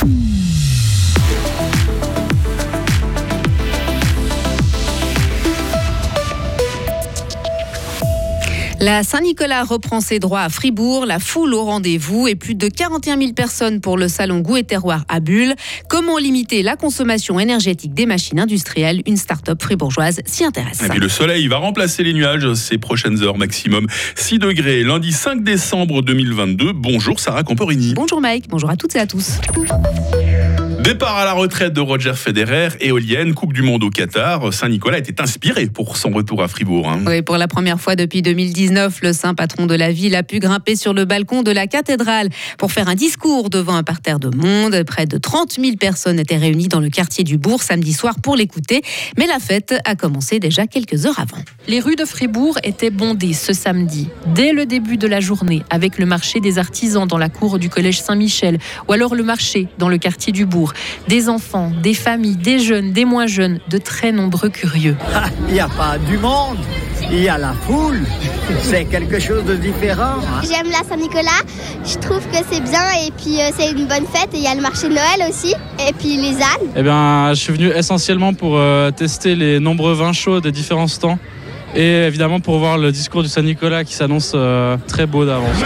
Thank you. La Saint-Nicolas reprend ses droits à Fribourg, la foule au rendez-vous et plus de 41 000 personnes pour le salon Goût et Terroir à Bulle. Comment limiter la consommation énergétique des machines industrielles? Une start-up fribourgeoise s'y intéresse. Et puis le soleil va remplacer les nuages ces prochaines heures maximum 6 degrés. Lundi 5 décembre 2022. Bonjour Sarah Camporini. Bonjour Mike, bonjour à toutes et à tous. Départ à la retraite de Roger Federer, éolienne, Coupe du Monde au Qatar. Saint-Nicolas était inspiré pour son retour à Fribourg. Hein. Oui, pour la première fois depuis 2019, le saint patron de la ville a pu grimper sur le balcon de la cathédrale pour faire un discours devant un parterre de monde. Près de 30 000 personnes étaient réunies dans le quartier du Bourg samedi soir pour l'écouter. Mais la fête a commencé déjà quelques heures avant. Les rues de Fribourg étaient bondées ce samedi, dès le début de la journée, avec le marché des artisans dans la cour du collège Saint-Michel, ou alors le marché dans le quartier du Bourg. Des enfants, des familles, des jeunes, des moins jeunes, de très nombreux curieux. Il n'y a pas du monde, il y a la foule. C'est quelque chose de différent. hein. J'aime la Saint-Nicolas, je trouve que c'est bien et puis euh, c'est une bonne fête. Et il y a le marché de Noël aussi et puis les ânes. Eh bien, je suis venu essentiellement pour euh, tester les nombreux vins chauds des différents stands et évidemment pour voir le discours du Saint-Nicolas qui s'annonce euh, très beau d'avance.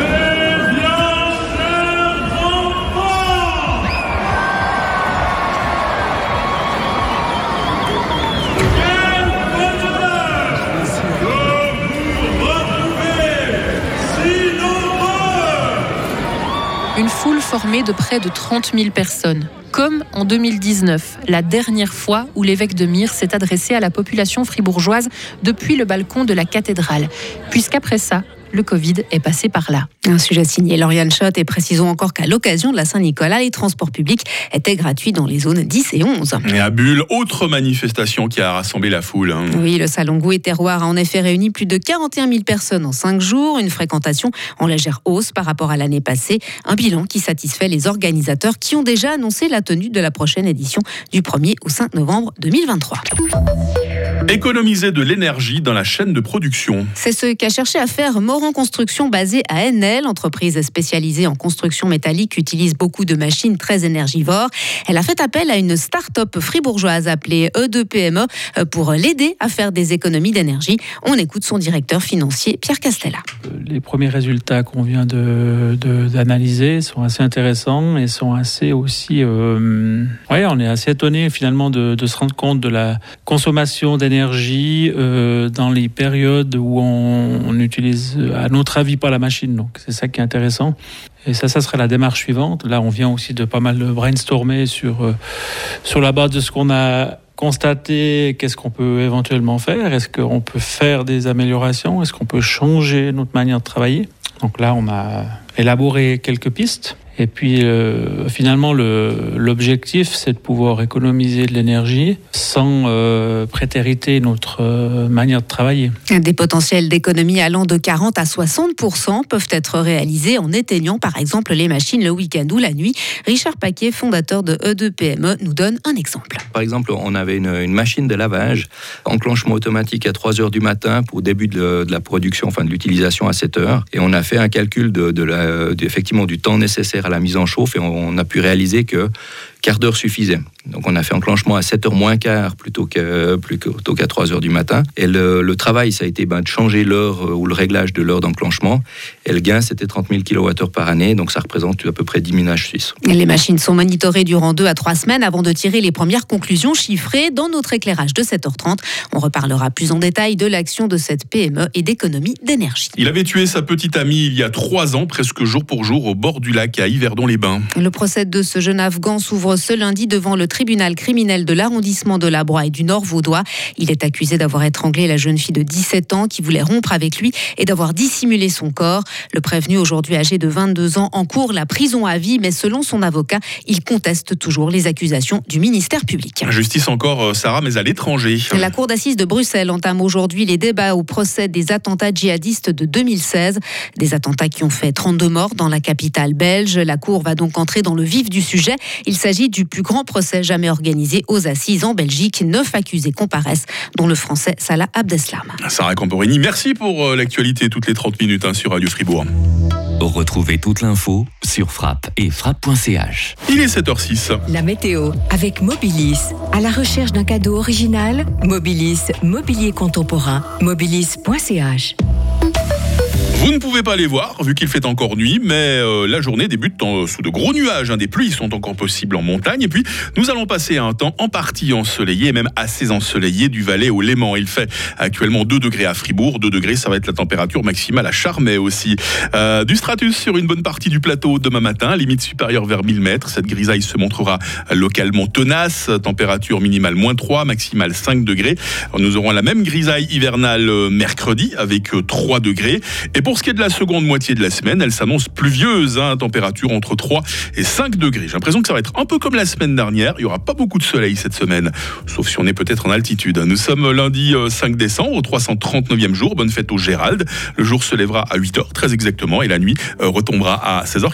Une foule formée de près de 30 000 personnes. Comme en 2019, la dernière fois où l'évêque de Myre s'est adressé à la population fribourgeoise depuis le balcon de la cathédrale. Puisqu'après ça, le Covid est passé par là. Un sujet signé Lauriane Schott et précisons encore qu'à l'occasion de la Saint-Nicolas, les transports publics étaient gratuits dans les zones 10 et 11. Et à Bulle, autre manifestation qui a rassemblé la foule. hein. Oui, le salon Goût et Terroir a en effet réuni plus de 41 000 personnes en 5 jours, une fréquentation en légère hausse par rapport à l'année passée, un bilan qui satisfait les organisateurs qui ont déjà annoncé la tenue de la prochaine édition du 1er au 5 novembre 2023. Économiser de l'énergie dans la chaîne de production. C'est ce qu'a cherché à faire Moran Construction basée à Enel, entreprise spécialisée en construction métallique qui utilise beaucoup de machines très énergivores. Elle a fait appel à une start-up fribourgeoise appelée E2PME euh, pour l'aider à faire des économies d'énergie. On écoute son directeur financier Pierre Castella. Les premiers résultats qu'on vient de- de- d'analyser sont assez intéressants et sont assez aussi. euh, ouais, on est assez étonné finalement de, de se rendre compte de la consommation d'énergie euh, dans les périodes où on, on utilise, à notre avis, pas la machine. Donc c'est ça qui est intéressant. Et ça, ça serait la démarche suivante. Là, on vient aussi de pas mal brainstormer sur, euh, sur la base de ce qu'on a constaté, qu'est-ce qu'on peut éventuellement faire Est-ce qu'on peut faire des améliorations? Est-ce qu'on peut changer notre manière de travailler? Donc là, on a élaboré quelques pistes. Et puis euh, finalement, le- l'objectif, c'est de pouvoir économiser de l'énergie sans euh, prétériter notre euh, manière de travailler. Des potentiels d'économie allant de 40 à 60% peuvent être réalisés en éteignant par exemple les machines le week-end ou la nuit. Richard Paquet, fondateur de E2PME, nous donne un exemple. Par exemple, on avait une, une machine de lavage, enclenchement automatique à 3 heures du matin pour début de, de la production, enfin de l'utilisation à 7 heures. Et on a fait un calcul de, de la, de- effectivement du temps nécessaire à la mise en chauffe et on, a pu réaliser que quart d'heure suffisait. Donc on a fait enclenchement à 7 heures moins quart plutôt qu'à plutôt qu'à 3 heures du matin. Et le, le travail, ça a été ben, de changer l'heure euh, ou le réglage de l'heure d'enclenchement. Et le gain, c'était 30 000 kWh par année, donc ça représente à peu près 10 ménages suisses. Les machines sont monitorées durant deux à trois semaines avant de tirer les premières conclusions chiffrées dans notre éclairage de 7h30. On reparlera plus en détail de l'action de cette PME et d'économie d'énergie. Il avait tué sa petite amie il y a trois ans, presque jour pour jour, au bord du lac à Yverdon-les-Bains. Le procès de ce jeune Afghan s'ouvre ce lundi devant le tribunal criminel de l'arrondissement de la Broye et du Nord Vaudois. Il est accusé d'avoir étranglé la jeune fille de 17 ans qui voulait rompre avec lui et d'avoir dissimulé son corps. Le prévenu, aujourd'hui âgé de 22 ans, encourt la prison à vie, mais selon son avocat, il conteste toujours les accusations du ministère public. Justice encore, euh, Sarah, mais à l'étranger. La cour d'assises de Bruxelles entame aujourd'hui les débats au procès des attentats djihadistes de 2016. Des attentats qui ont fait 32 morts dans la capitale belge. La cour va donc entrer dans le vif du sujet. Il s'agit du plus grand procès jamais organisé aux assises en Belgique. Neuf accusés comparaissent, dont le français Salah Abdeslam. Sarah Camporini, merci pour euh, l'actualité toutes les 30 minutes hein, sur Radio Fribourg. Retrouvez toute l'info sur frappe et frappe.ch. Il est 7h06. La météo avec Mobilis. À la recherche d'un cadeau original, Mobilis, mobilier contemporain, mobilis.ch. Vous ne pouvez pas les voir vu qu'il fait encore nuit, mais euh, la journée débute en- sous de gros nuages. hein. Des pluies sont encore possibles en montagne. Et puis, nous allons passer un temps en partie ensoleillé, même assez ensoleillé du Valais au Léman. Il fait actuellement 2 degrés à Fribourg. 2 degrés, ça va être la température maximale à Charmey aussi. Euh, du stratus sur une bonne partie du plateau demain matin, limite supérieure vers 1000 mètres. Cette grisaille se montrera localement tenace. Température minimale moins 3, maximale 5 degrés. Nous aurons la même grisaille hivernale euh, mercredi avec euh, 3 degrés. Ce qui est de la seconde moitié de la semaine, elle s'annonce pluvieuse, hein, température entre 3 et 5 degrés. J'ai l'impression que ça va être un peu comme la semaine dernière. Il n'y aura pas beaucoup de soleil cette semaine, sauf si on est peut-être en altitude. Nous sommes lundi euh, 5 décembre, au 339e jour. Bonne fête au Gérald. Le jour se lèvera à 8h, très exactement, et la nuit euh, retombera à 16h40.